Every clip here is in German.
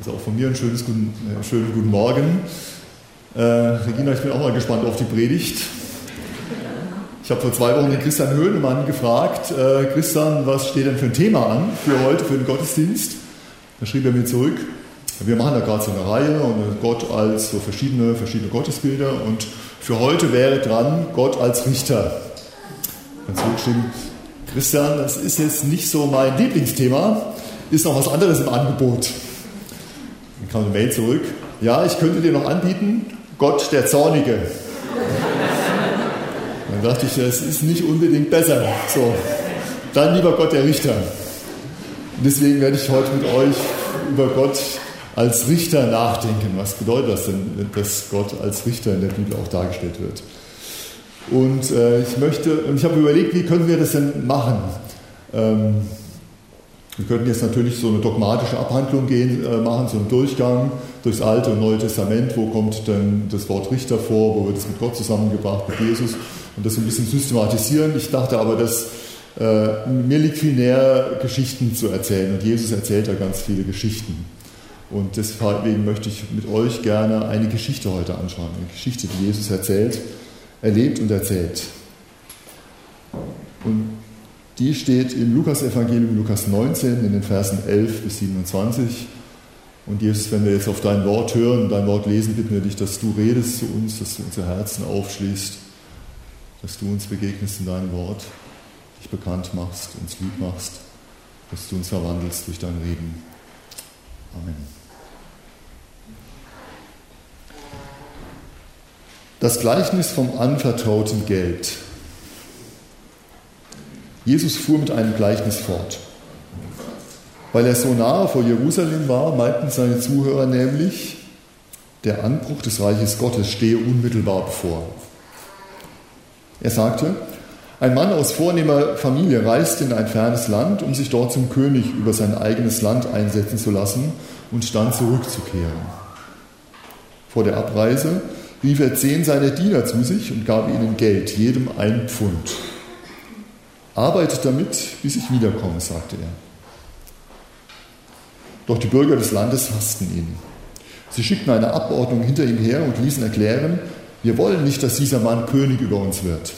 Also auch von mir einen schönes guten, äh, schönen guten Morgen. Äh, Regina, ich bin auch mal gespannt auf die Predigt. Ich habe vor zwei Wochen den Christian Höhnemann gefragt, äh, Christian, was steht denn für ein Thema an für heute, für den Gottesdienst? Da schrieb er mir zurück, wir machen da gerade so eine Reihe und Gott als so verschiedene, verschiedene Gottesbilder und für heute wäre dran Gott als Richter. Dann zurückgeschrieben, Christian, das ist jetzt nicht so mein Lieblingsthema, ist noch was anderes im Angebot kam eine Mail zurück. Ja, ich könnte dir noch anbieten, Gott der Zornige. Dann dachte ich, das ist nicht unbedingt besser. So, dann lieber Gott der Richter. Deswegen werde ich heute mit euch über Gott als Richter nachdenken. Was bedeutet das denn, dass Gott als Richter in der Bibel auch dargestellt wird? Und äh, ich möchte, ich habe überlegt, wie können wir das denn machen? Ähm, wir könnten jetzt natürlich so eine dogmatische Abhandlung gehen, äh, machen, so einen Durchgang durchs Alte und Neue Testament. Wo kommt denn das Wort Richter vor? Wo wird es mit Gott zusammengebracht, mit Jesus? Und das ein bisschen systematisieren. Ich dachte aber, dass äh, näher, Geschichten zu erzählen. Und Jesus erzählt ja ganz viele Geschichten. Und deswegen möchte ich mit euch gerne eine Geschichte heute anschauen. Eine Geschichte, die Jesus erzählt, erlebt und erzählt. Die steht im Lukas-Evangelium, Lukas 19, in den Versen 11 bis 27. Und Jesus, wenn wir jetzt auf dein Wort hören, dein Wort lesen, bitten wir dich, dass du redest zu uns, dass du unsere Herzen aufschließt, dass du uns begegnest in deinem Wort, dich bekannt machst, uns lieb machst, dass du uns verwandelst durch dein Reden. Amen. Das Gleichnis vom anvertrauten Geld. Jesus fuhr mit einem Gleichnis fort. Weil er so nahe vor Jerusalem war, meinten seine Zuhörer nämlich, der Anbruch des Reiches Gottes stehe unmittelbar bevor. Er sagte, ein Mann aus vornehmer Familie reiste in ein fernes Land, um sich dort zum König über sein eigenes Land einsetzen zu lassen und dann zurückzukehren. Vor der Abreise rief er zehn seiner Diener zu sich und gab ihnen Geld, jedem ein Pfund. Arbeitet damit, bis ich wiederkomme, sagte er. Doch die Bürger des Landes hassten ihn. Sie schickten eine Abordnung hinter ihm her und ließen erklären, wir wollen nicht, dass dieser Mann König über uns wird.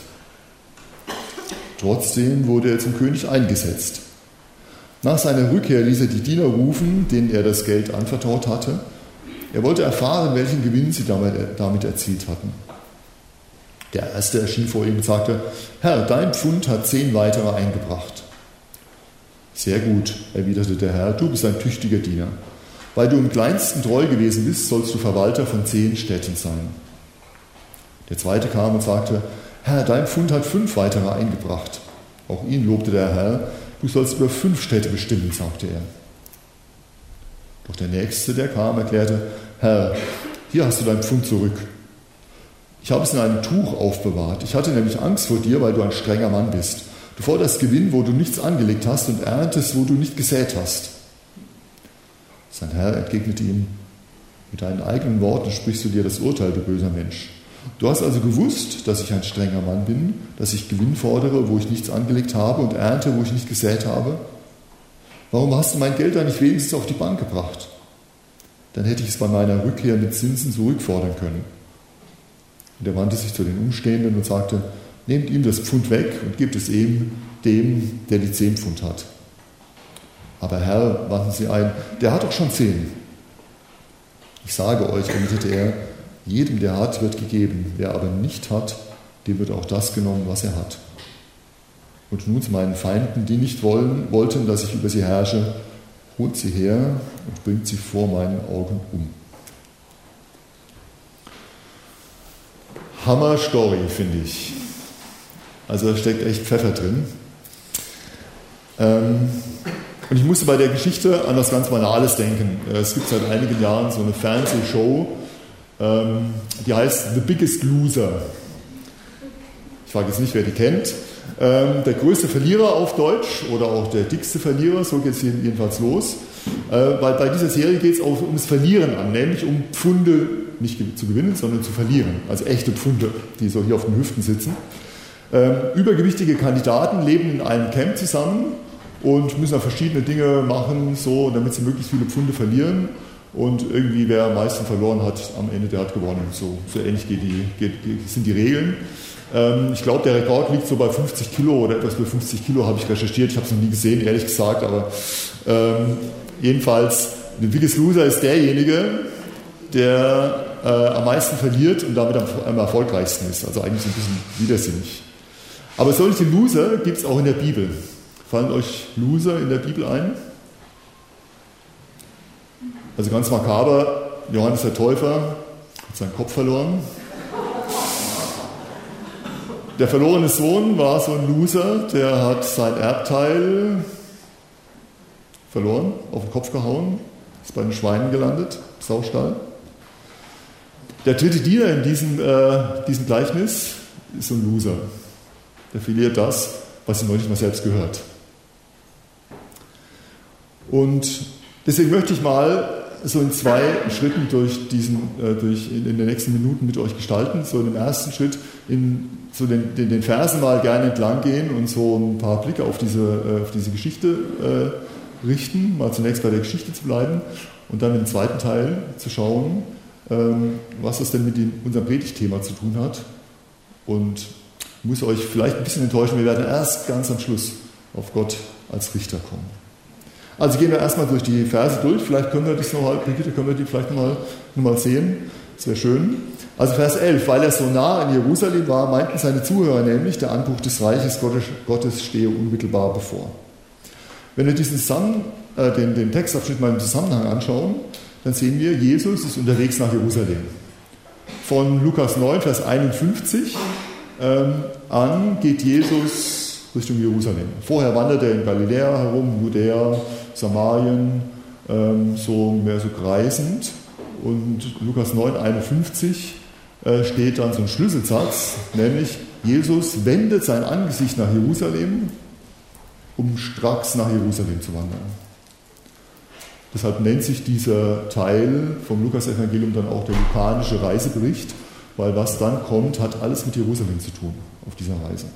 Trotzdem wurde er zum König eingesetzt. Nach seiner Rückkehr ließ er die Diener rufen, denen er das Geld anvertraut hatte. Er wollte erfahren, welchen Gewinn sie damit erzielt hatten. Der erste erschien vor ihm und sagte, Herr, dein Pfund hat zehn weitere eingebracht. Sehr gut, erwiderte der Herr, du bist ein tüchtiger Diener. Weil du im kleinsten treu gewesen bist, sollst du Verwalter von zehn Städten sein. Der zweite kam und sagte, Herr, dein Pfund hat fünf weitere eingebracht. Auch ihn lobte der Herr, du sollst über fünf Städte bestimmen, sagte er. Doch der nächste, der kam, erklärte, Herr, hier hast du dein Pfund zurück. Ich habe es in einem Tuch aufbewahrt. Ich hatte nämlich Angst vor dir, weil du ein strenger Mann bist. Du forderst Gewinn, wo du nichts angelegt hast und erntest, wo du nicht gesät hast. Sein Herr entgegnete ihm, mit deinen eigenen Worten sprichst du dir das Urteil, du böser Mensch. Du hast also gewusst, dass ich ein strenger Mann bin, dass ich Gewinn fordere, wo ich nichts angelegt habe und ernte, wo ich nicht gesät habe. Warum hast du mein Geld dann nicht wenigstens auf die Bank gebracht? Dann hätte ich es bei meiner Rückkehr mit Zinsen zurückfordern können. Und er wandte sich zu den Umstehenden und sagte, nehmt ihm das Pfund weg und gebt es ihm, dem, der die zehn Pfund hat. Aber Herr, wandten sie ein, der hat doch schon zehn. Ich sage euch, erwiderte er, jedem, der hat, wird gegeben, wer aber nicht hat, dem wird auch das genommen, was er hat. Und nun zu meinen Feinden, die nicht wollen, wollten, dass ich über sie herrsche, holt sie her und bringt sie vor meinen Augen um. Hammer-Story, finde ich. Also da steckt echt Pfeffer drin. Ähm, und ich musste bei der Geschichte an das ganz Banales denken. Es gibt seit einigen Jahren so eine Fernsehshow, ähm, die heißt The Biggest Loser. Ich frage jetzt nicht, wer die kennt. Ähm, der größte Verlierer auf Deutsch oder auch der dickste Verlierer, so geht es jedenfalls los. Äh, weil bei dieser Serie geht es auch ums Verlieren an, nämlich um Pfunde nicht zu gewinnen, sondern zu verlieren. Also echte Pfunde, die so hier auf den Hüften sitzen. Ähm, übergewichtige Kandidaten leben in einem Camp zusammen und müssen auch verschiedene Dinge machen, so, damit sie möglichst viele Pfunde verlieren. und irgendwie wer am meisten verloren hat, am Ende der hat gewonnen. So, so ähnlich geht die, geht, sind die Regeln. Ähm, ich glaube, der Rekord liegt so bei 50 Kilo oder etwas über 50 Kilo, habe ich recherchiert. Ich habe es noch nie gesehen, ehrlich gesagt, aber ähm, jedenfalls, der Biggest Loser ist derjenige, der äh, am meisten verliert und damit am, am erfolgreichsten ist. Also eigentlich so ein bisschen widersinnig. Aber solche Loser gibt es auch in der Bibel. Fallen euch Loser in der Bibel ein? Also ganz makaber, Johannes der Täufer hat seinen Kopf verloren. Der verlorene Sohn war so ein Loser, der hat sein Erbteil verloren, auf den Kopf gehauen, ist bei den Schweinen gelandet, Saustall. Der dritte Diener in diesem, äh, diesem Gleichnis ist so ein Loser. Der verliert das, was ihm noch nicht mal selbst gehört. Und deswegen möchte ich mal so in zwei Schritten durch diesen, äh, durch in, in, den nächsten Minuten mit euch gestalten. So in dem ersten Schritt in so den, den, den Versen mal gerne entlang gehen und so ein paar Blicke auf diese, äh, auf diese Geschichte äh, richten, mal zunächst bei der Geschichte zu bleiben und dann im zweiten Teil zu schauen, ähm, was das denn mit dem, unserem Predigtthema zu tun hat. Und ich muss euch vielleicht ein bisschen enttäuschen, wir werden erst ganz am Schluss auf Gott als Richter kommen. Also gehen wir erstmal durch die Verse durch. Vielleicht können wir das noch, Brigitte, können wir die vielleicht nochmal noch mal sehen. Das wäre schön. Also Vers 11. Weil er so nah in Jerusalem war, meinten seine Zuhörer nämlich, der Anbruch des Reiches Gottes stehe unmittelbar bevor. Wenn wir diesen Zusammen, äh, den, den Textabschnitt mal im Zusammenhang anschauen, dann sehen wir, Jesus ist unterwegs nach Jerusalem. Von Lukas 9, Vers 51 ähm, an geht Jesus Richtung Jerusalem. Vorher wandert er in Galiläa herum, Judäa, Samarien, ähm, so mehr so kreisend. Und Lukas 9, 51 äh, steht dann so ein Schlüsselsatz, nämlich Jesus wendet sein Angesicht nach Jerusalem, um stracks nach Jerusalem zu wandern. Deshalb nennt sich dieser Teil vom Lukas-Evangelium dann auch der lukanische Reisebericht, weil was dann kommt, hat alles mit Jerusalem zu tun auf dieser Reise.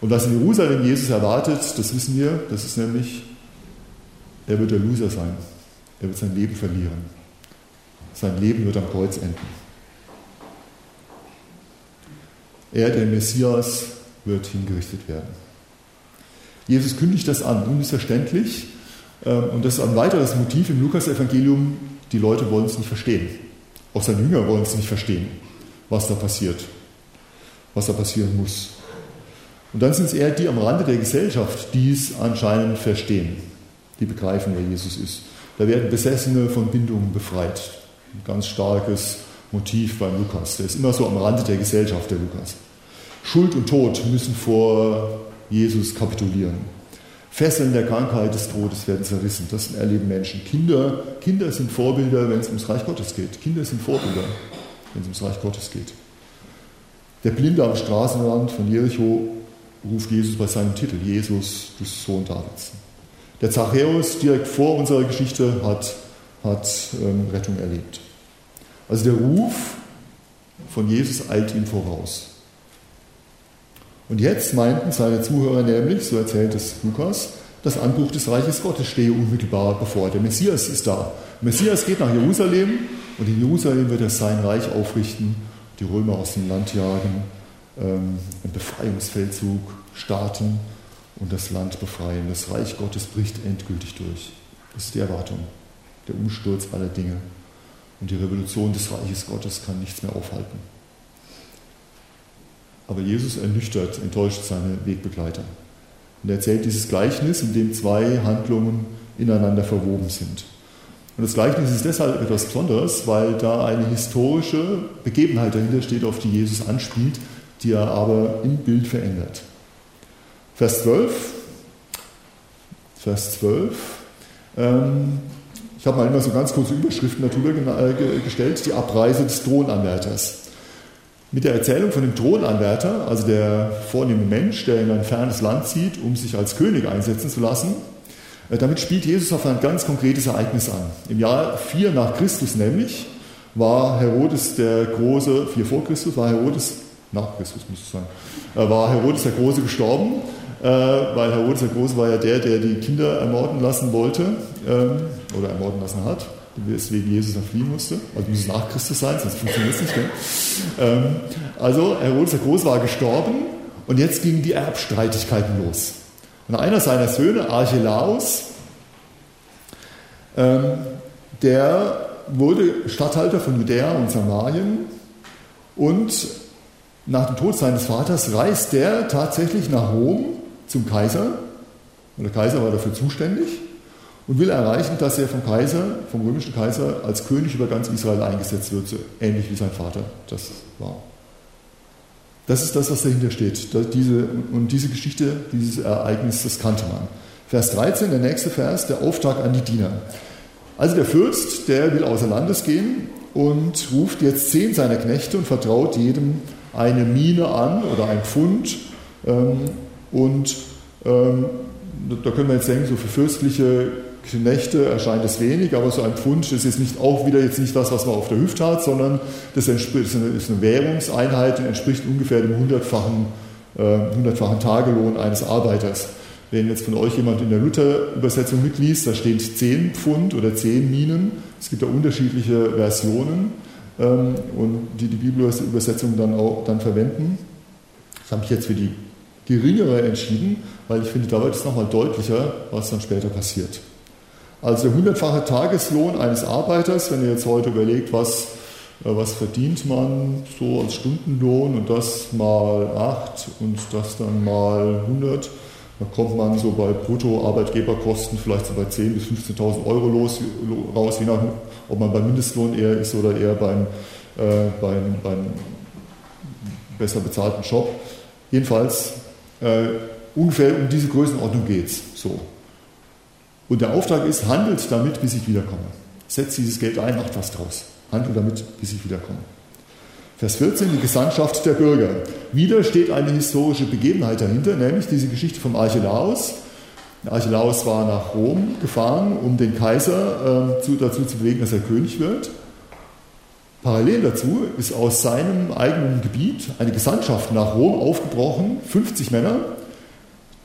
Und was in Jerusalem Jesus erwartet, das wissen wir, das ist nämlich, er wird der Loser sein. Er wird sein Leben verlieren. Sein Leben wird am Kreuz enden. Er, der Messias, wird hingerichtet werden. Jesus kündigt das an, unmissverständlich. Ähm, und das ist ein weiteres Motiv im Lukas-Evangelium. Die Leute wollen es nicht verstehen. Auch seine Jünger wollen es nicht verstehen, was da passiert, was da passieren muss. Und dann sind es eher die am Rande der Gesellschaft, die es anscheinend verstehen, die begreifen, wer Jesus ist. Da werden Besessene von Bindungen befreit. Ein ganz starkes Motiv beim Lukas. Der ist immer so am Rande der Gesellschaft, der Lukas. Schuld und Tod müssen vor Jesus kapitulieren. Fesseln der Krankheit, des Todes werden zerrissen. Das erleben Menschen. Kinder, Kinder sind Vorbilder, wenn es ums Reich Gottes geht. Kinder sind Vorbilder, wenn es ums Reich Gottes geht. Der Blinde am Straßenrand von Jericho ruft Jesus bei seinem Titel, Jesus, du Sohn Davids. Der Zachäus direkt vor unserer Geschichte hat, hat ähm, Rettung erlebt. Also der Ruf von Jesus eilt ihm voraus. Und jetzt meinten seine Zuhörer nämlich, so erzählt es Lukas, das Anbruch des Reiches Gottes stehe unmittelbar bevor. Der Messias ist da. Der Messias geht nach Jerusalem und in Jerusalem wird er sein Reich aufrichten, die Römer aus dem Land jagen, ähm, einen Befreiungsfeldzug starten und das Land befreien. Das Reich Gottes bricht endgültig durch. Das ist die Erwartung, der Umsturz aller Dinge. Und die Revolution des Reiches Gottes kann nichts mehr aufhalten. Aber Jesus ernüchtert, enttäuscht seine Wegbegleiter. Und er erzählt dieses Gleichnis, in dem zwei Handlungen ineinander verwoben sind. Und das Gleichnis ist deshalb etwas Besonderes, weil da eine historische Begebenheit dahinter steht, auf die Jesus anspielt, die er aber im Bild verändert. Vers 12. Vers 12. Ähm, ich habe mal immer so ganz kurze Überschriften darüber äh, gestellt, die Abreise des Thronanwärters. Mit der Erzählung von dem Thronanwärter, also der vornehme Mensch, der in ein fernes Land zieht, um sich als König einsetzen zu lassen, äh, damit spielt Jesus auf ein ganz konkretes Ereignis an. Im Jahr 4 nach Christus nämlich war Herodes der Große, 4 vor Christus, war Herodes, nach Christus muss es sein, äh, war Herodes der Große gestorben, weil Herodes der Große war ja der, der die Kinder ermorden lassen wollte ähm, oder ermorden lassen hat weswegen Jesus dann fliehen musste. Also muss es nach Christus sein, sonst funktioniert es nicht. Ähm, also Herodes der Große war gestorben und jetzt gingen die Erbstreitigkeiten los. Und einer seiner Söhne, Archelaus, ähm, der wurde Statthalter von Judäa und Samarien und nach dem Tod seines Vaters reist der tatsächlich nach Rom zum Kaiser. Und der Kaiser war dafür zuständig und will erreichen, dass er vom Kaiser, vom römischen Kaiser, als König über ganz Israel eingesetzt wird, so ähnlich wie sein Vater das war. Das ist das, was dahinter steht. Diese, und diese Geschichte, dieses Ereignis, das kannte man. Vers 13, der nächste Vers, der Auftrag an die Diener. Also der Fürst, der will außer Landes gehen und ruft jetzt zehn seiner Knechte und vertraut jedem eine Mine an oder ein Pfund. Ähm, und ähm, da können wir jetzt denken, so für fürstliche Knechte erscheint es wenig, aber so ein Pfund, das ist nicht auch wieder jetzt nicht das, was man auf der Hüfte hat, sondern das ist eine, Währungseinheit und entspricht ungefähr dem hundertfachen, äh, hundertfachen Tagelohn eines Arbeiters. Wenn jetzt von euch jemand in der Luther-Übersetzung mitliest, da steht 10 Pfund oder 10 Minen. Es gibt da unterschiedliche Versionen ähm, und die die Bibelübersetzung dann auch dann verwenden. Das habe ich jetzt für die geringere entschieden, weil ich finde, da wird es nochmal deutlicher, was dann später passiert. Also der hundertfache Tageslohn eines Arbeiters, wenn ihr jetzt heute überlegt, was, äh, was verdient man so als Stundenlohn und das mal 8 und das dann mal 100, da kommt man so bei Brutto-Arbeitgeberkosten vielleicht so bei 10.000 bis 15.000 Euro los, raus, je nachdem, ob man beim Mindestlohn eher ist oder eher beim, äh, beim, beim besser bezahlten Job. Jedenfalls äh, ungefähr um diese Größenordnung geht es. So. Und der Auftrag ist, handelt damit, bis ich wiederkomme. Setzt dieses Geld ein, macht was draus. Handelt damit, bis ich wiederkomme. Vers 14, die Gesandtschaft der Bürger. Wieder steht eine historische Begebenheit dahinter, nämlich diese Geschichte vom Archelaus. Archelaus war nach Rom gefahren, um den Kaiser äh, zu, dazu zu bewegen, dass er König wird. Parallel dazu ist aus seinem eigenen Gebiet eine Gesandtschaft nach Rom aufgebrochen, 50 Männer,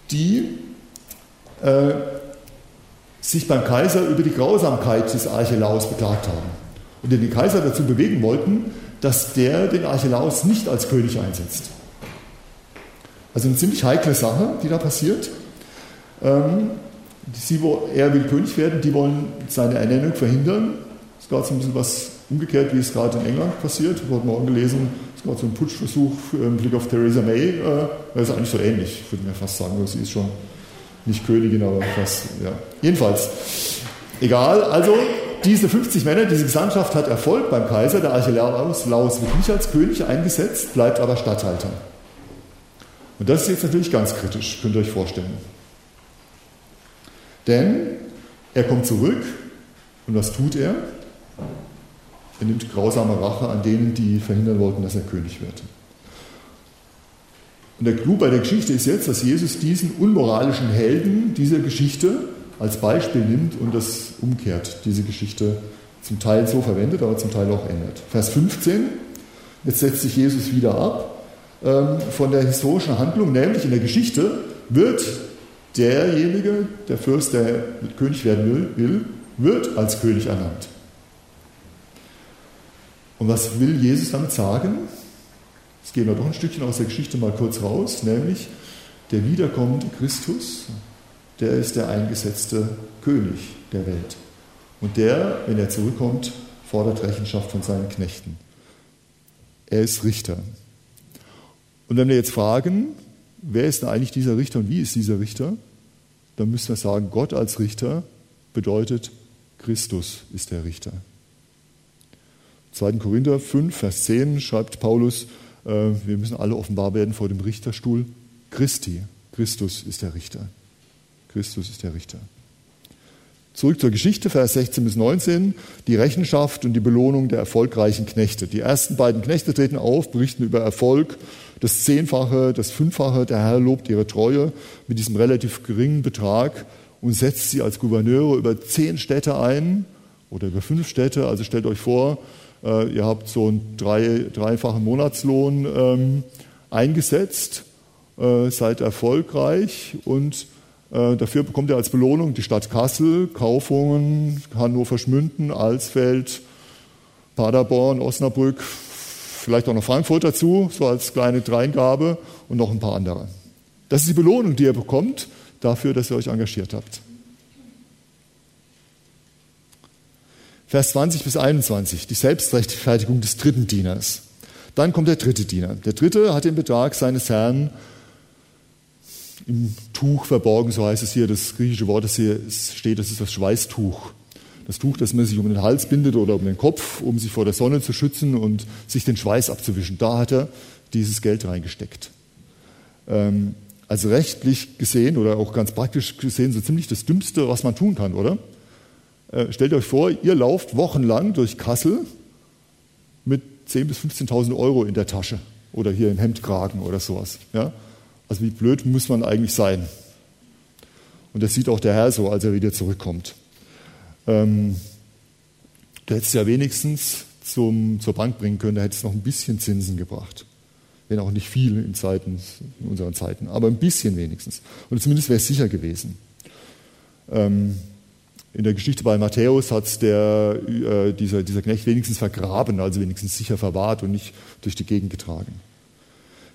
die äh, sich beim Kaiser über die Grausamkeit des Archelaus beklagt haben und den Kaiser dazu bewegen wollten, dass der den Archelaus nicht als König einsetzt. Also eine ziemlich heikle Sache, die da passiert. Ähm, sie, er will König werden, die wollen seine Ernennung verhindern. Es gerade so ein bisschen was umgekehrt, wie es gerade in England passiert. Ich habe heute Morgen gelesen, es gerade so ein Putschversuch im Blick auf Theresa May. Äh, das ist eigentlich so ähnlich, würde mir fast sagen, sie ist schon nicht Königin, aber fast, ja. Jedenfalls, egal, also diese 50 Männer, diese Gesandtschaft hat Erfolg beim Kaiser. Der Archelaus wird nicht als König eingesetzt, bleibt aber Statthalter. Und das ist jetzt natürlich ganz kritisch, könnt ihr euch vorstellen. Denn er kommt zurück und was tut er? Er nimmt grausame Rache an denen, die verhindern wollten, dass er König wird. Und der Clou bei der Geschichte ist jetzt, dass Jesus diesen unmoralischen Helden dieser Geschichte als Beispiel nimmt und das umkehrt, diese Geschichte zum Teil so verwendet, aber zum Teil auch ändert. Vers 15, jetzt setzt sich Jesus wieder ab ähm, von der historischen Handlung, nämlich in der Geschichte wird derjenige, der Fürst, der König werden will, will wird als König ernannt. Und was will Jesus damit sagen? Jetzt gehen wir doch ein Stückchen aus der Geschichte mal kurz raus, nämlich der wiederkommende Christus, der ist der eingesetzte König der Welt. Und der, wenn er zurückkommt, fordert Rechenschaft von seinen Knechten. Er ist Richter. Und wenn wir jetzt fragen, wer ist denn eigentlich dieser Richter und wie ist dieser Richter, dann müssen wir sagen, Gott als Richter bedeutet, Christus ist der Richter. 2. Korinther 5, Vers 10 schreibt Paulus, äh, wir müssen alle offenbar werden vor dem Richterstuhl Christi. Christus ist der Richter. Christus ist der Richter. Zurück zur Geschichte, Vers 16 bis 19, die Rechenschaft und die Belohnung der erfolgreichen Knechte. Die ersten beiden Knechte treten auf, berichten über Erfolg, das Zehnfache, das Fünffache. Der Herr lobt ihre Treue mit diesem relativ geringen Betrag und setzt sie als Gouverneure über zehn Städte ein oder über fünf Städte. Also stellt euch vor, äh, ihr habt so einen drei, dreifachen Monatslohn ähm, eingesetzt, äh, seid erfolgreich und Äh, dafür bekommt er als Belohnung die Stadt Kassel, Kaufungen, Hannover Schmünden, Alsfeld, Paderborn, Osnabrück, vielleicht auch noch Frankfurt dazu, so als kleine Dreingabe und noch ein paar andere. Das ist die Belohnung, die ihr bekommt dafür, dass ihr euch engagiert habt. Vers 20 bis 21, die Selbstrechtfertigung des dritten Dieners. Dann kommt der dritte Diener. Der dritte hat den Betrag seines Herrn im Tuch verborgen, so heißt es hier, das griechische Wort, das hier steht, das ist das Schweißtuch. Das Tuch, das man sich um den Hals bindet oder um den Kopf, um sich vor der Sonne zu schützen und sich den Schweiß abzuwischen. Da hat er dieses Geld reingesteckt. Ähm, also rechtlich gesehen oder auch ganz praktisch gesehen so ziemlich das Dümmste, was man tun kann, oder? Äh, stellt euch vor, ihr lauft wochenlang durch Kassel mit 10.000 bis 15.000 Euro in der Tasche oder hier im Hemdkragen oder sowas. Ja? Also wie blöd muss man eigentlich sein? Und das sieht auch der Herr so, als er wieder zurückkommt. Ähm, du hättest ja wenigstens zum, zur Bank bringen können, da hättest noch ein bisschen Zinsen gebracht. Wenn auch nicht viel in, Zeiten, in unseren Zeiten, aber ein bisschen wenigstens. Und zumindest wäre es sicher gewesen. Ähm, in der Geschichte bei Matthäus hat der, äh, dieser, dieser Knecht wenigstens vergraben, also wenigstens sicher verwahrt und nicht durch die Gegend getragen.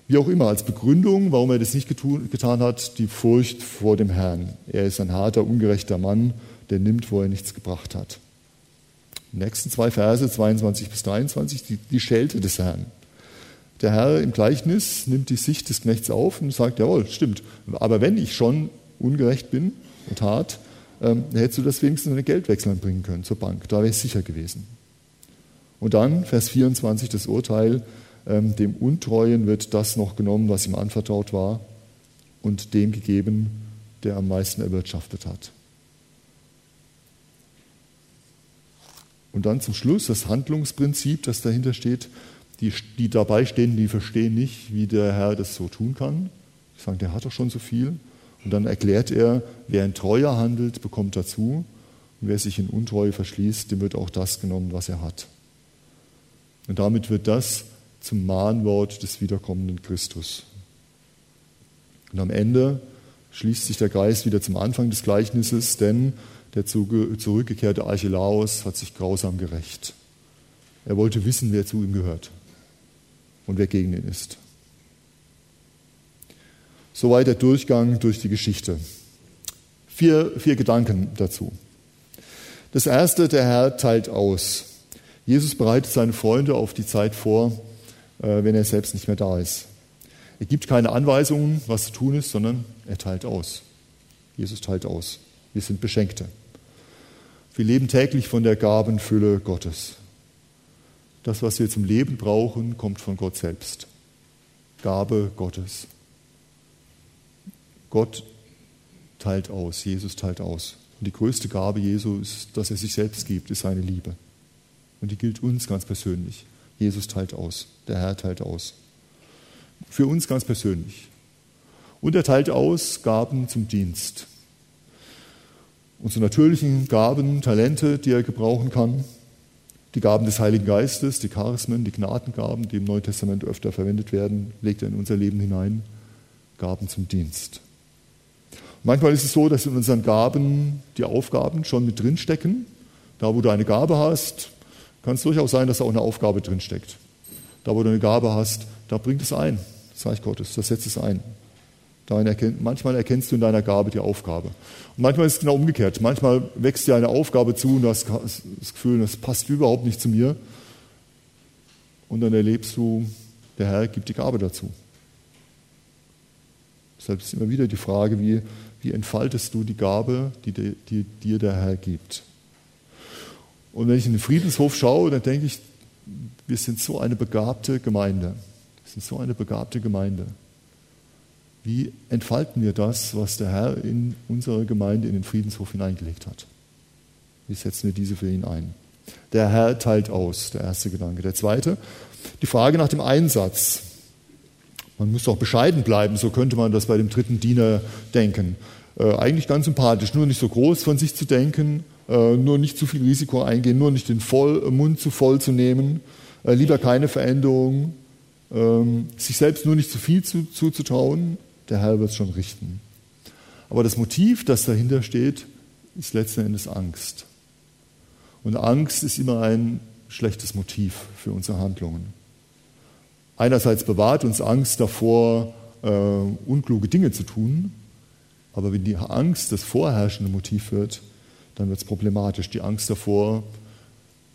Wie auch immer, als Begründung, warum er das nicht getun, getan hat, die Furcht vor dem Herrn. Er ist ein harter, ungerechter Mann, der nimmt, wo er nichts gebracht hat. Die nächsten zwei Verse, 22 bis 23, die, die Schelte des Herrn. Der Herr im Gleichnis nimmt die Sicht des Knechts auf und sagt, jawohl, stimmt. Aber wenn ich schon ungerecht bin und hart, ähm, hättest du das wenigstens in den Geldwechsel bringen können zur Bank. Da wäre es sicher gewesen. Und dann, Vers 24, das Urteil, ähm, dem Untreuen wird das noch genommen, was ihm anvertraut war, und dem gegeben, der am meisten erwirtschaftet hat. Und dann zum Schluss das Handlungsprinzip, das dahinter steht. Die, die dabei stehen, die verstehen nicht, wie der Herr das so tun kann. Die sagen, der hat doch schon so viel. Und dann erklärt er, wer in Treuer handelt, bekommt dazu. Und wer sich in Untreue verschließt, dem wird auch das genommen, was er hat. Und damit wird das zum Mahnwort des wiederkommenden Christus. Und am Ende schließt sich der Geist wieder zum Anfang des Gleichnisses, denn der zurückgekehrte Archelaus hat sich grausam gerecht. Er wollte wissen, wer zu ihm gehört und wer gegen ihn ist. Soweit der Durchgang durch die Geschichte. Vier, vier Gedanken dazu. Das erste, der Herr teilt aus. Jesus bereitet seine Freunde auf die Zeit vor, äh, wenn er selbst nicht mehr da ist. Er gibt keine Anweisungen, was zu tun ist, sondern er teilt aus. Jesus teilt aus. Wir sind Beschenkte. Wir leben täglich von der Gabenfülle Gottes. Das, was wir zum Leben brauchen, kommt von Gott selbst. Gabe Gottes. Gott teilt aus, Jesus teilt aus. Und die größte Gabe Jesu ist, dass er sich selbst gibt, ist seine Liebe. Und die gilt uns ganz persönlich. Jesus teilt aus, der Herr teilt aus. Für uns ganz persönlich. Und er teilt aus Gaben zum Dienst. Unsere natürlichen Gaben, Talente, die er gebrauchen kann. Die Gaben des Heiligen Geistes, die Charismen, die Gnadengaben, die im Neuen Testament öfter verwendet werden, legt er in unser Leben hinein. Gaben zum Dienst. Manchmal ist es so, dass in unseren Gaben die Aufgaben schon mit drinstecken. Da, wo du eine Gabe hast, kann es durchaus sein, dass da auch eine Aufgabe drinsteckt. Da, wo du eine Gabe hast, da bringt es ein, das Reich Gottes, da setzt es ein. Erkennt, manchmal erkennst du in deiner Gabe die Aufgabe. Und manchmal ist es genau umgekehrt. Manchmal wächst dir eine Aufgabe zu und du hast das Gefühl, das passt überhaupt nicht zu mir. Und dann erlebst du, der Herr gibt die Gabe dazu. Deshalb ist immer wieder die Frage, wie, wie entfaltest du die Gabe, die, die, die dir der Herr gibt? Und wenn ich in den Friedenshof schaue, dann denke ich, wir sind so eine begabte Gemeinde. Wir sind so eine begabte Gemeinde. Wie entfalten wir das, was der Herr in unsere Gemeinde in den Friedenshof hineingelegt hat? Wie setzen wir diese für ihn ein? Der Herr teilt aus, der erste Gedanke. Der zweite, die Frage nach dem Einsatz. Man muss auch bescheiden bleiben, so könnte man das bei dem dritten Diener denken. Äh, eigentlich ganz sympathisch, nur nicht so groß von sich zu denken, äh, nur nicht zu viel Risiko eingehen, nur nicht den voll, äh, Mund zu voll zu nehmen, äh, lieber keine Veränderung, ähm, sich selbst nur nicht zu viel zu, zuzutrauen, der Herr wird es schon richten. Aber das Motiv, das dahinter steht, ist letzten Endes Angst. Und Angst ist immer ein schlechtes Motiv für unsere Handlungen. Einerseits bewahrt uns Angst davor, äh, unkluge Dinge zu tun, aber wenn die Angst das vorherrschende Motiv wird, dann wird es problematisch. Die Angst davor,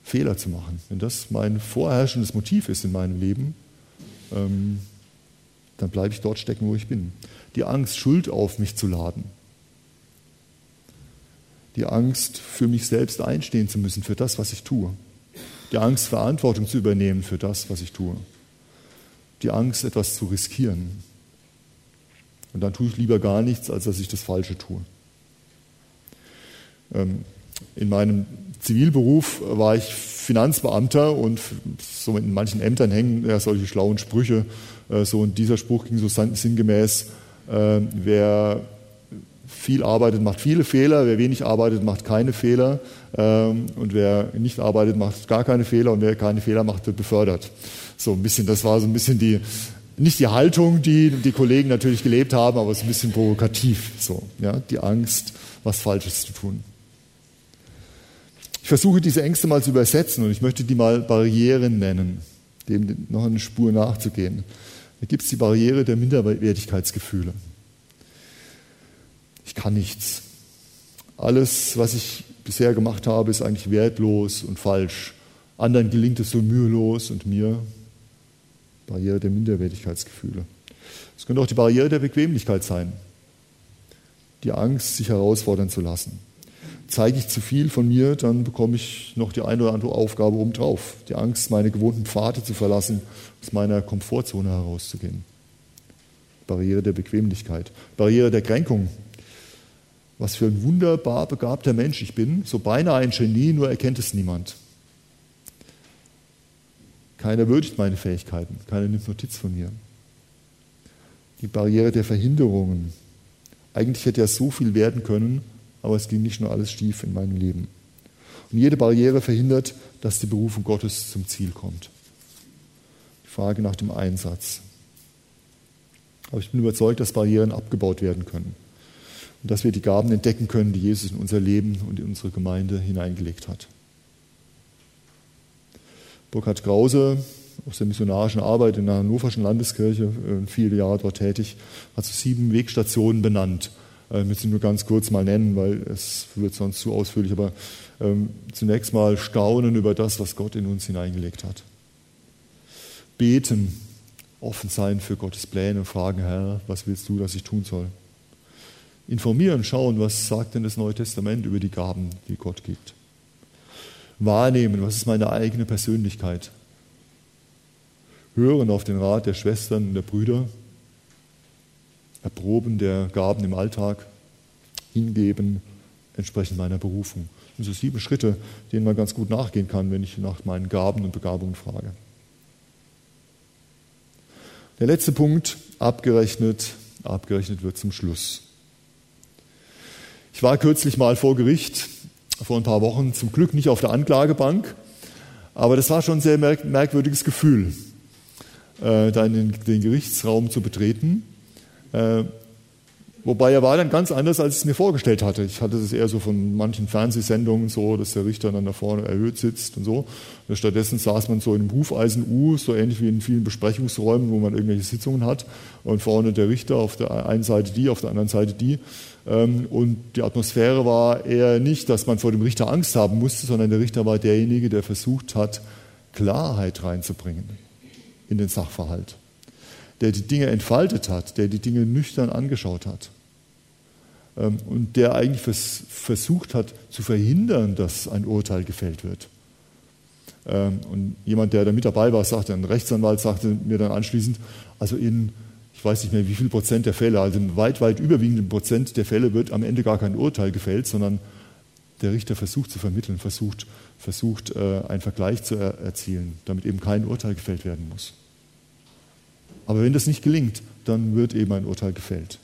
Fehler zu machen. Wenn das mein vorherrschendes Motiv ist in meinem Leben, ähm, dann bleibe ich dort stecken, wo ich bin. Die Angst, Schuld auf mich zu laden. Die Angst, für mich selbst einstehen zu müssen, für das, was ich tue. Die Angst, Verantwortung zu übernehmen für das, was ich tue. Die Angst, etwas zu riskieren. Und dann tue ich lieber gar nichts, als dass ich das Falsche tue. Ähm, in meinem Zivilberuf war ich Finanzbeamter und so in manchen Ämtern hängen ja solche schlauen Sprüche. Äh, so und dieser Spruch ging so sinngemäß: äh, Wer viel arbeitet, macht viele Fehler, wer wenig arbeitet, macht keine Fehler ähm, und wer nicht arbeitet, macht gar keine Fehler und wer keine Fehler macht, wird befördert. So ein bisschen, das war so ein bisschen die, nicht die Haltung, die die Kollegen natürlich gelebt haben, aber es ist ein bisschen provokativ, so, ja, die Angst, was Falsches zu tun. Ich versuche diese Ängste mal zu übersetzen und ich möchte die mal Barrieren nennen, dem noch eine Spur nachzugehen. Da gibt es die Barriere der Minderwertigkeitsgefühle. Ich kann nichts. Alles, was ich bisher gemacht habe, ist eigentlich wertlos und falsch. Anderen gelingt es so mühelos und mir Barriere der Minderwertigkeitsgefühle. Es könnte auch die Barriere der Bequemlichkeit sein. Die Angst, sich herausfordern zu lassen zeige ich zu viel von mir, dann bekomme ich noch die eine oder andere Aufgabe obendrauf. Die Angst, meine gewohnten Pfade zu verlassen, aus meiner Komfortzone herauszugehen. Barriere der Bequemlichkeit, Barriere der Kränkung. Was für ein wunderbar begabter Mensch ich bin, so beinahe ein Genie, nur erkennt es niemand. Keiner würdigt meine Fähigkeiten, keiner nimmt Notiz von mir. Die Barriere der Verhinderungen. Eigentlich hätte ja so viel werden können, aber es ging nicht nur alles schief in meinem Leben. Und jede Barriere verhindert, dass die Berufung Gottes zum Ziel kommt. Die Frage nach dem Einsatz. Aber ich bin überzeugt, dass Barrieren abgebaut werden können. Und dass wir die Gaben entdecken können, die Jesus in unser Leben und in unsere Gemeinde hineingelegt hat. Burkhard Krause aus der missionarischen Arbeit in der Hannoverschen Landeskirche, äh, viele Jahre dort tätig, hat so sieben Wegstationen benannt äh, möchte nur ganz kurz mal nennen, weil es wird sonst zu ausführlich, aber ähm, zunächst mal staunen über das, was Gott in uns hineingelegt hat. Beten, offen sein für Gottes Pläne, fragen, Herr, was willst du, dass ich tun soll? Informieren, schauen, was sagt denn das Neue Testament über die Gaben, die Gott gibt. Wahrnehmen, was ist meine eigene Persönlichkeit. Hören auf den Rat der Schwestern und der Brüder, Erproben der Gaben im Alltag, hingeben, entsprechend meiner Berufung. Das sind so sieben Schritte, denen man ganz gut nachgehen kann, wenn ich nach meinen Gaben und Begabungen frage. Der letzte Punkt, abgerechnet, abgerechnet wird zum Schluss. Ich war kürzlich mal vor Gericht, vor ein paar Wochen, zum Glück nicht auf der Anklagebank, aber das war schon ein sehr merkwürdiges Gefühl, äh, da in den Gerichtsraum zu betreten. Äh, wobei er war dann ganz anders, als ich es mir vorgestellt hatte. Ich hatte es eher so von manchen Fernsehsendungen so, dass der Richter dann da vorne erhöht sitzt und so. Und stattdessen saß man so in einem Hufeisen-U, so ähnlich wie in vielen Besprechungsräumen, wo man irgendwelche Sitzungen hat. Und vorne der Richter, auf der einen Seite die, auf der anderen Seite die. Ähm, und die Atmosphäre war eher nicht, dass man vor dem Richter Angst haben musste, sondern der Richter war derjenige, der versucht hat, Klarheit reinzubringen in den Sachverhalt der die Dinge entfaltet hat, der die Dinge nüchtern angeschaut hat ähm, und der eigentlich versucht hat zu verhindern, dass ein Urteil gefällt wird. Ähm, und jemand, der da mit dabei war, sagte, ein Rechtsanwalt sagte mir dann anschließend, also in, ich weiß nicht mehr wie viel Prozent der Fälle, also in weit, weit überwiegenden Prozent der Fälle wird am Ende gar kein Urteil gefällt, sondern der Richter versucht zu vermitteln, versucht, versucht äh, einen Vergleich zu erzielen, damit eben kein Urteil gefällt werden muss. Aber wenn das nicht gelingt, dann wird eben ein Urteil gefällt.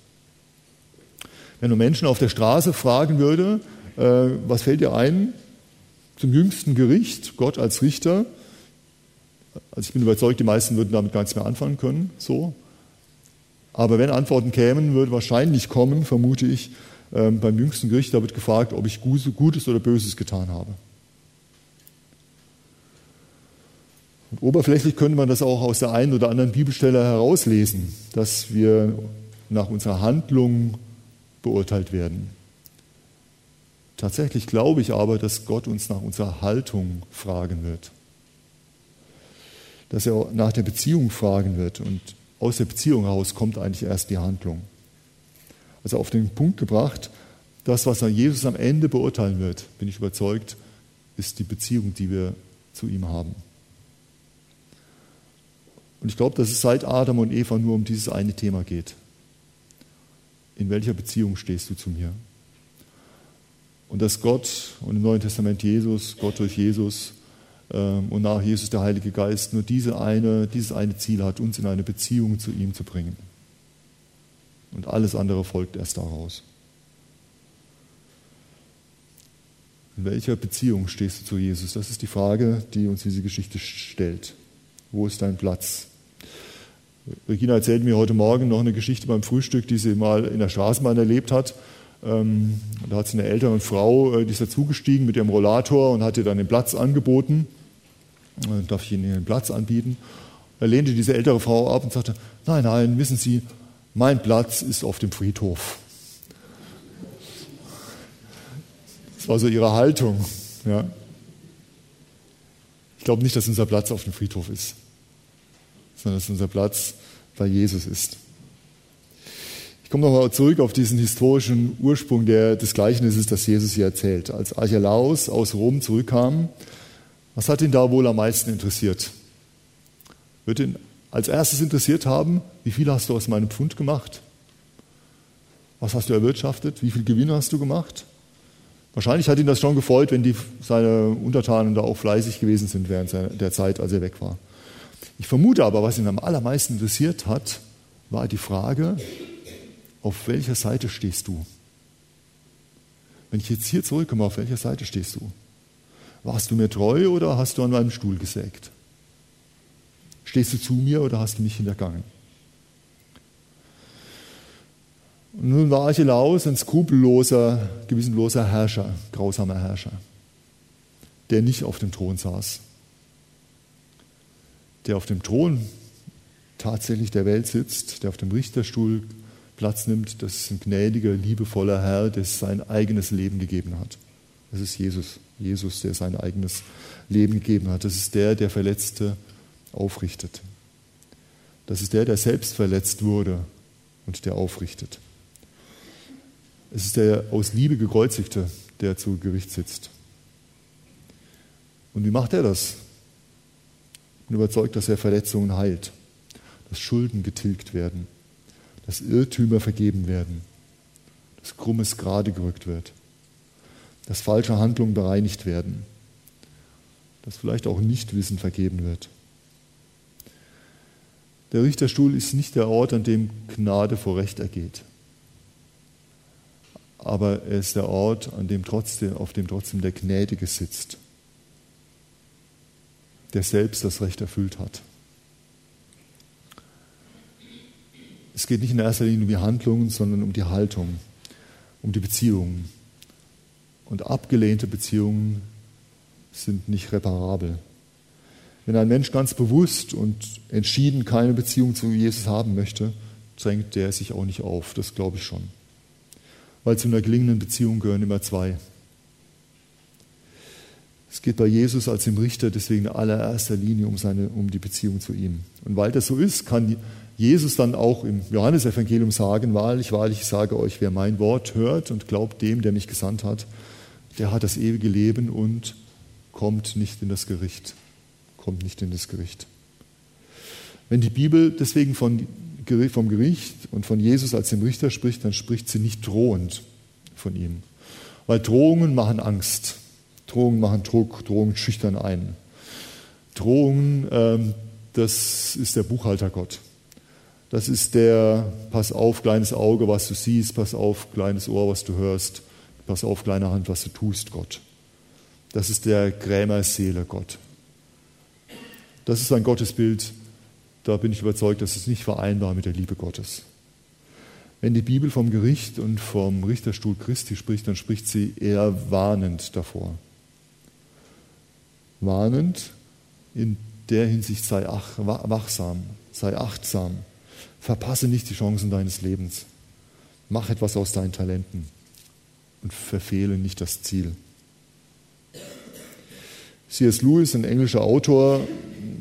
Wenn man Menschen auf der Straße fragen würde, äh, was fällt dir ein zum jüngsten Gericht, Gott als Richter, also ich bin überzeugt, die meisten würden damit gar nichts mehr anfangen können, so. Aber wenn Antworten kämen, würde wahrscheinlich kommen, vermute ich, ähm, beim jüngsten Gericht, da wird gefragt, ob ich Gutes oder Böses getan habe. Oberflächlich könnte man das auch aus der einen oder anderen Bibelstelle herauslesen, dass wir nach unserer Handlung beurteilt werden. Tatsächlich glaube ich aber, dass Gott uns nach unserer Haltung fragen wird. Dass er nach der Beziehung fragen wird. Und aus der Beziehung heraus kommt eigentlich erst die Handlung. Also auf den Punkt gebracht, das, was Jesus am Ende beurteilen wird, bin ich überzeugt, ist die Beziehung, die wir zu ihm haben. Und ich glaube, dass es seit Adam und Eva nur um dieses eine Thema geht. In welcher Beziehung stehst du zu mir? Und dass Gott und im Neuen Testament Jesus, Gott durch Jesus ähm, und nach Jesus der Heilige Geist nur diese eine, dieses eine Ziel hat, uns in eine Beziehung zu ihm zu bringen. Und alles andere folgt erst daraus. In welcher Beziehung stehst du zu Jesus? Das ist die Frage, die uns diese Geschichte stellt. Wo ist dein Platz? Regina erzählt mir heute Morgen noch eine Geschichte beim Frühstück, die sie mal in der Straßenbahn erlebt hat. Ähm, da hat sie eine ältere Frau, äh, die ist dazugestiegen mit ihrem Rollator und hat ihr dann den Platz angeboten. Äh, darf ich Ihnen den Platz anbieten? Da lehnte diese ältere Frau ab und sagte, nein, nein, wissen Sie, mein Platz ist auf dem Friedhof. Das war so ihre Haltung. Ja. Ich glaube nicht, dass unser Platz auf dem Friedhof ist sondern dass unser Platz bei Jesus ist. Ich komme nochmal zurück auf diesen historischen Ursprung der, des Gleichnisses, das Jesus hier erzählt. Als Archelaus aus Rom zurückkam, was hat ihn da wohl am meisten interessiert? Wird ihn als erstes interessiert haben, wie viel hast du aus meinem Pfund gemacht? Was hast du erwirtschaftet? Wie viel Gewinn hast du gemacht? Wahrscheinlich hat ihn das schon gefreut, wenn die, seine Untertanen da auch fleißig gewesen sind während der Zeit, als er weg war. Ich vermute aber, was ihn am allermeisten interessiert hat, war die Frage, auf welcher Seite stehst du? Wenn ich jetzt hier zurückkomme, auf welcher Seite stehst du? Warst du mir treu oder hast du an meinem Stuhl gesägt? Stehst du zu mir oder hast du mich hintergangen? Und nun war Archelaus ein skrupelloser, gewissenloser Herrscher, grausamer Herrscher, der nicht auf dem Thron saß, der auf dem Thron tatsächlich der Welt sitzt, der auf dem Richterstuhl Platz nimmt, das ist ein gnädiger, liebevoller Herr, der sein eigenes Leben gegeben hat. Das ist Jesus. Jesus, der sein eigenes Leben gegeben hat. Das ist der, der Verletzte aufrichtet. Das ist der, der selbst verletzt wurde und der aufrichtet. Es ist der aus Liebe gekreuzigte, der zu Gericht sitzt. Und wie macht er das? Bin überzeugt, dass er Verletzungen heilt, dass Schulden getilgt werden, dass Irrtümer vergeben werden, dass Krummes gerade gerückt wird, dass falsche Handlungen bereinigt werden, dass vielleicht auch Nichtwissen vergeben wird. Der Richterstuhl ist nicht der Ort, an dem Gnade vor Recht ergeht. Aber er ist der Ort, an dem trotzdem, auf dem trotzdem der Gnädige sitzt der selbst das Recht erfüllt hat. Es geht nicht in erster Linie um die Handlungen, sondern um die Haltung, um die Beziehungen. Und abgelehnte Beziehungen sind nicht reparabel. Wenn ein Mensch ganz bewusst und entschieden keine Beziehung zu Jesus haben möchte, drängt der sich auch nicht auf. Das glaube ich schon. Weil zu einer gelingenden Beziehung gehören immer zwei. Es geht bei Jesus als dem Richter deswegen in allererster Linie um, seine, um die Beziehung zu ihm. Und weil das so ist, kann Jesus dann auch im Johannesevangelium sagen, wahrlich, wahrlich, ich sage euch, wer mein Wort hört und glaubt dem, der mich gesandt hat, der hat das ewige Leben und kommt nicht in das Gericht. Kommt nicht in das Gericht. Wenn die Bibel deswegen von, vom Gericht und von Jesus als dem Richter spricht, dann spricht sie nicht drohend von ihm. Weil Drohungen machen Angst. Drohungen machen Druck, Drohungen schüchtern ein. Drohungen, ähm, das ist der Buchhaltergott. Das ist der, pass auf, kleines Auge, was du siehst, pass auf, kleines Ohr, was du hörst, pass auf, kleine Hand, was du tust, Gott. Das ist der Krämerseele Gott. Das ist ein Gottesbild, da bin ich überzeugt, das ist nicht vereinbar mit der Liebe Gottes. Wenn die Bibel vom Gericht und vom Richterstuhl Christi spricht, dann spricht sie eher warnend davor. Warnend in der Hinsicht sei wachsam, sei achtsam, verpasse nicht die Chancen deines Lebens, mach etwas aus deinen Talenten und verfehle nicht das Ziel. C.S. Lewis, ein englischer Autor,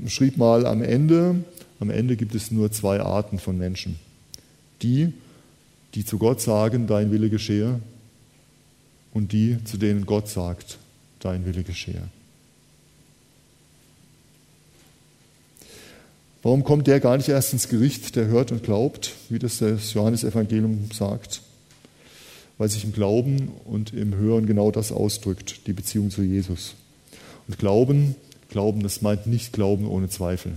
schrieb mal am Ende, am Ende gibt es nur zwei Arten von Menschen. Die, die zu Gott sagen, dein Wille geschehe, und die, zu denen Gott sagt, dein Wille geschehe. Warum kommt der gar nicht erst ins Gericht, der hört und glaubt, wie das das Johannesevangelium sagt? Weil sich im Glauben und im Hören genau das ausdrückt, die Beziehung zu Jesus. Und Glauben, Glauben, das meint nicht Glauben ohne Zweifel.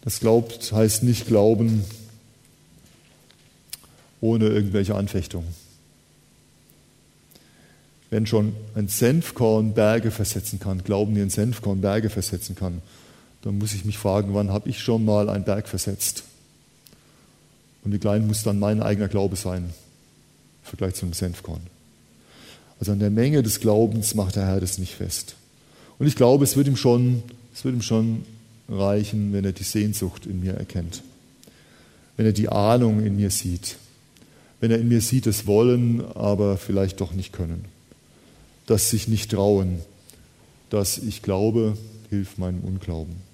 Das glaubt heißt nicht Glauben ohne irgendwelche Anfechtungen. Wenn schon ein Senfkorn Berge versetzen kann, Glauben, die ein Senfkorn Berge versetzen kann, dann muss ich mich fragen, wann habe ich schon mal einen Berg versetzt? Und wie klein muss dann mein eigener Glaube sein im Vergleich zu einem Senfkorn? Also an der Menge des Glaubens macht der Herr das nicht fest. Und ich glaube, es wird ihm schon, es wird ihm schon reichen, wenn er die Sehnsucht in mir erkennt, wenn er die Ahnung in mir sieht, wenn er in mir sieht, das Wollen, aber vielleicht doch nicht können, das sich nicht trauen, dass ich glaube, hilft meinem Unglauben.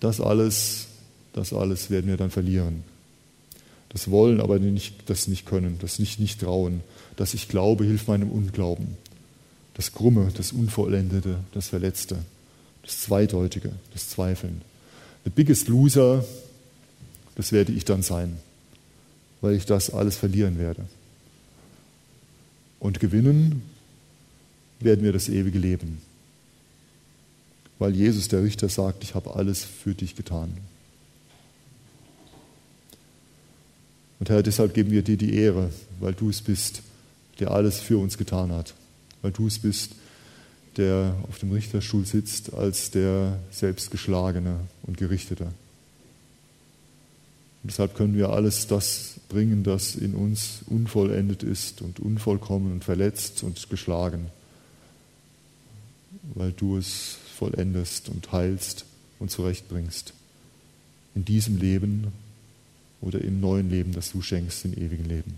Das alles, das alles werden wir dann verlieren. Das Wollen, aber nicht, das nicht können, das nicht nicht trauen, dass ich glaube, hilft meinem Unglauben. Das Krumme, das Unvollendete, das Verletzte, das Zweideutige, das Zweifeln. The biggest loser, das werde ich dann sein, weil ich das alles verlieren werde. Und gewinnen werden wir das ewige Leben weil Jesus, der Richter, sagt, ich habe alles für dich getan. Und Herr, deshalb geben wir dir die Ehre, weil du es bist, der alles für uns getan hat, weil du es bist, der auf dem Richterstuhl sitzt als der Selbstgeschlagene und Gerichtete. Und deshalb können wir alles das bringen, das in uns unvollendet ist und unvollkommen und verletzt und geschlagen, weil du es vollendest und heilst und zurechtbringst. In diesem Leben oder im neuen Leben, das du schenkst, im ewigen Leben.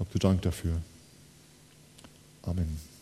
Hab du Dank dafür. Amen.